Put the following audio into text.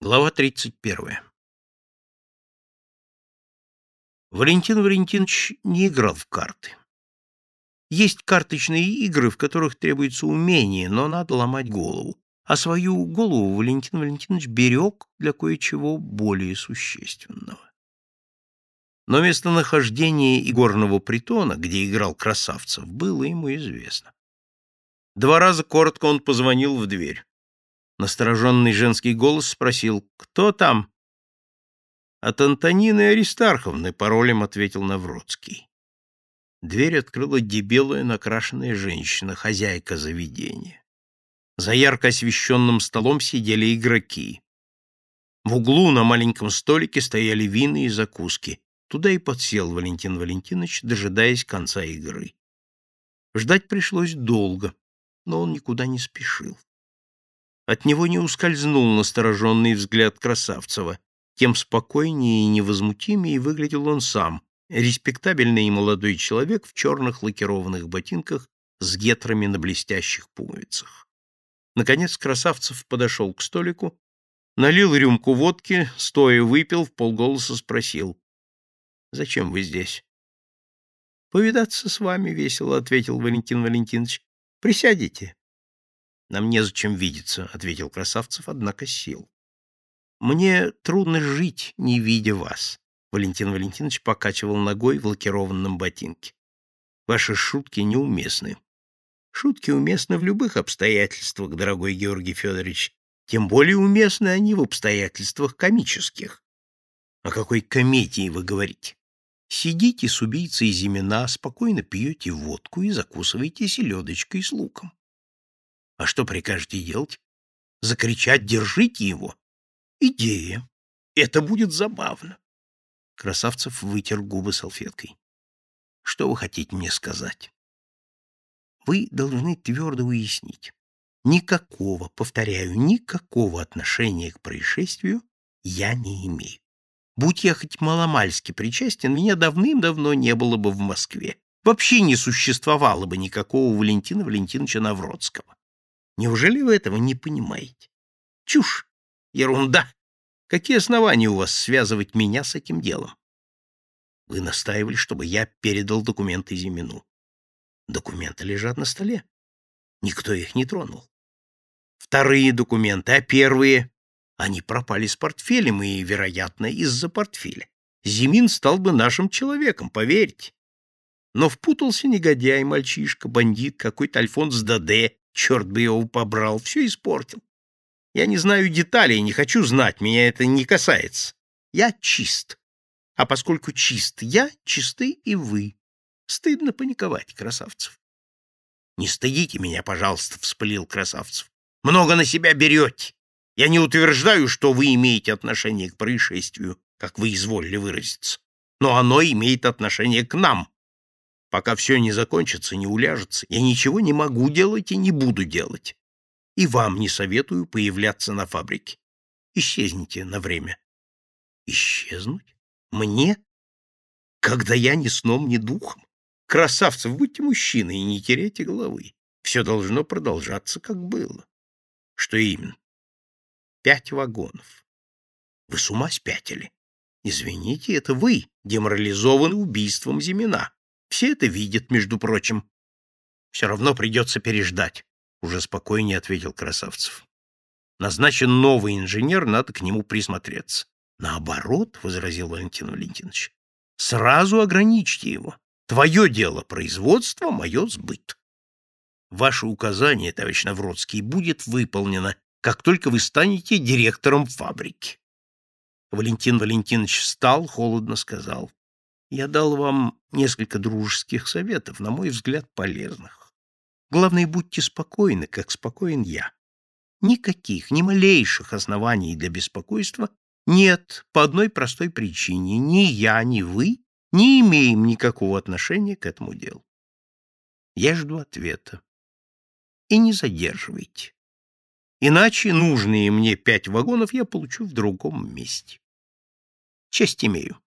Глава 31. Валентин Валентинович не играл в карты. Есть карточные игры, в которых требуется умение, но надо ломать голову. А свою голову Валентин Валентинович берег для кое-чего более существенного. Но местонахождение игорного притона, где играл Красавцев, было ему известно. Два раза коротко он позвонил в дверь. Настороженный женский голос спросил «Кто там?» «От Антонины Аристарховны», — паролем ответил Навродский. Дверь открыла дебелая накрашенная женщина, хозяйка заведения. За ярко освещенным столом сидели игроки. В углу на маленьком столике стояли вины и закуски. Туда и подсел Валентин Валентинович, дожидаясь конца игры. Ждать пришлось долго, но он никуда не спешил. От него не ускользнул настороженный взгляд Красавцева. Тем спокойнее и невозмутимее выглядел он сам, респектабельный и молодой человек в черных лакированных ботинках с гетрами на блестящих пуговицах. Наконец Красавцев подошел к столику, налил рюмку водки, стоя выпил, в полголоса спросил. — Зачем вы здесь? — Повидаться с вами весело, — ответил Валентин Валентинович. — Присядете. Нам незачем видеться, ответил Красавцев, однако сел. Мне трудно жить, не видя вас. Валентин Валентинович покачивал ногой в лакированном ботинке. Ваши шутки неуместны. Шутки уместны в любых обстоятельствах, дорогой Георгий Федорович. Тем более уместны они в обстоятельствах комических. О какой комедии вы говорите? Сидите с убийцей Зимина, спокойно пьете водку и закусываете селедочкой с луком. А что прикажете делать? Закричать «Держите его!» Идея. Это будет забавно. Красавцев вытер губы салфеткой. Что вы хотите мне сказать? Вы должны твердо уяснить. Никакого, повторяю, никакого отношения к происшествию я не имею. Будь я хоть маломальски причастен, меня давным-давно не было бы в Москве. Вообще не существовало бы никакого Валентина Валентиновича Навродского. Неужели вы этого не понимаете? Чушь! Ерунда! Какие основания у вас связывать меня с этим делом? Вы настаивали, чтобы я передал документы Зимину. Документы лежат на столе. Никто их не тронул. Вторые документы, а первые? Они пропали с портфелем, и, вероятно, из-за портфеля. Зимин стал бы нашим человеком, поверьте. Но впутался негодяй, мальчишка, бандит, какой-то Альфонс Даде, Черт бы его побрал, все испортил. Я не знаю деталей, не хочу знать, меня это не касается. Я чист. А поскольку чист я, чисты и вы. Стыдно паниковать, красавцев. Не стыдите меня, пожалуйста, — вспылил красавцев. Много на себя берете. Я не утверждаю, что вы имеете отношение к происшествию, как вы изволили выразиться. Но оно имеет отношение к нам, Пока все не закончится, не уляжется, я ничего не могу делать и не буду делать. И вам не советую появляться на фабрике. Исчезните на время. Исчезнуть? Мне? Когда я ни сном, ни духом? Красавцев, будьте мужчиной и не теряйте головы. Все должно продолжаться, как было. Что именно? Пять вагонов. Вы с ума спятили? Извините, это вы деморализованы убийством Зимина. Все это видят, между прочим. Все равно придется переждать, — уже спокойнее ответил Красавцев. Назначен новый инженер, надо к нему присмотреться. Наоборот, — возразил Валентин Валентинович, — сразу ограничьте его. Твое дело производство, мое сбыт. Ваше указание, товарищ Навродский, будет выполнено, как только вы станете директором фабрики. Валентин Валентинович встал, холодно сказал. Я дал вам несколько дружеских советов, на мой взгляд, полезных. Главное, будьте спокойны, как спокоен я. Никаких, ни малейших оснований для беспокойства нет по одной простой причине. Ни я, ни вы не имеем никакого отношения к этому делу. Я жду ответа. И не задерживайте. Иначе нужные мне пять вагонов я получу в другом месте. Честь имею.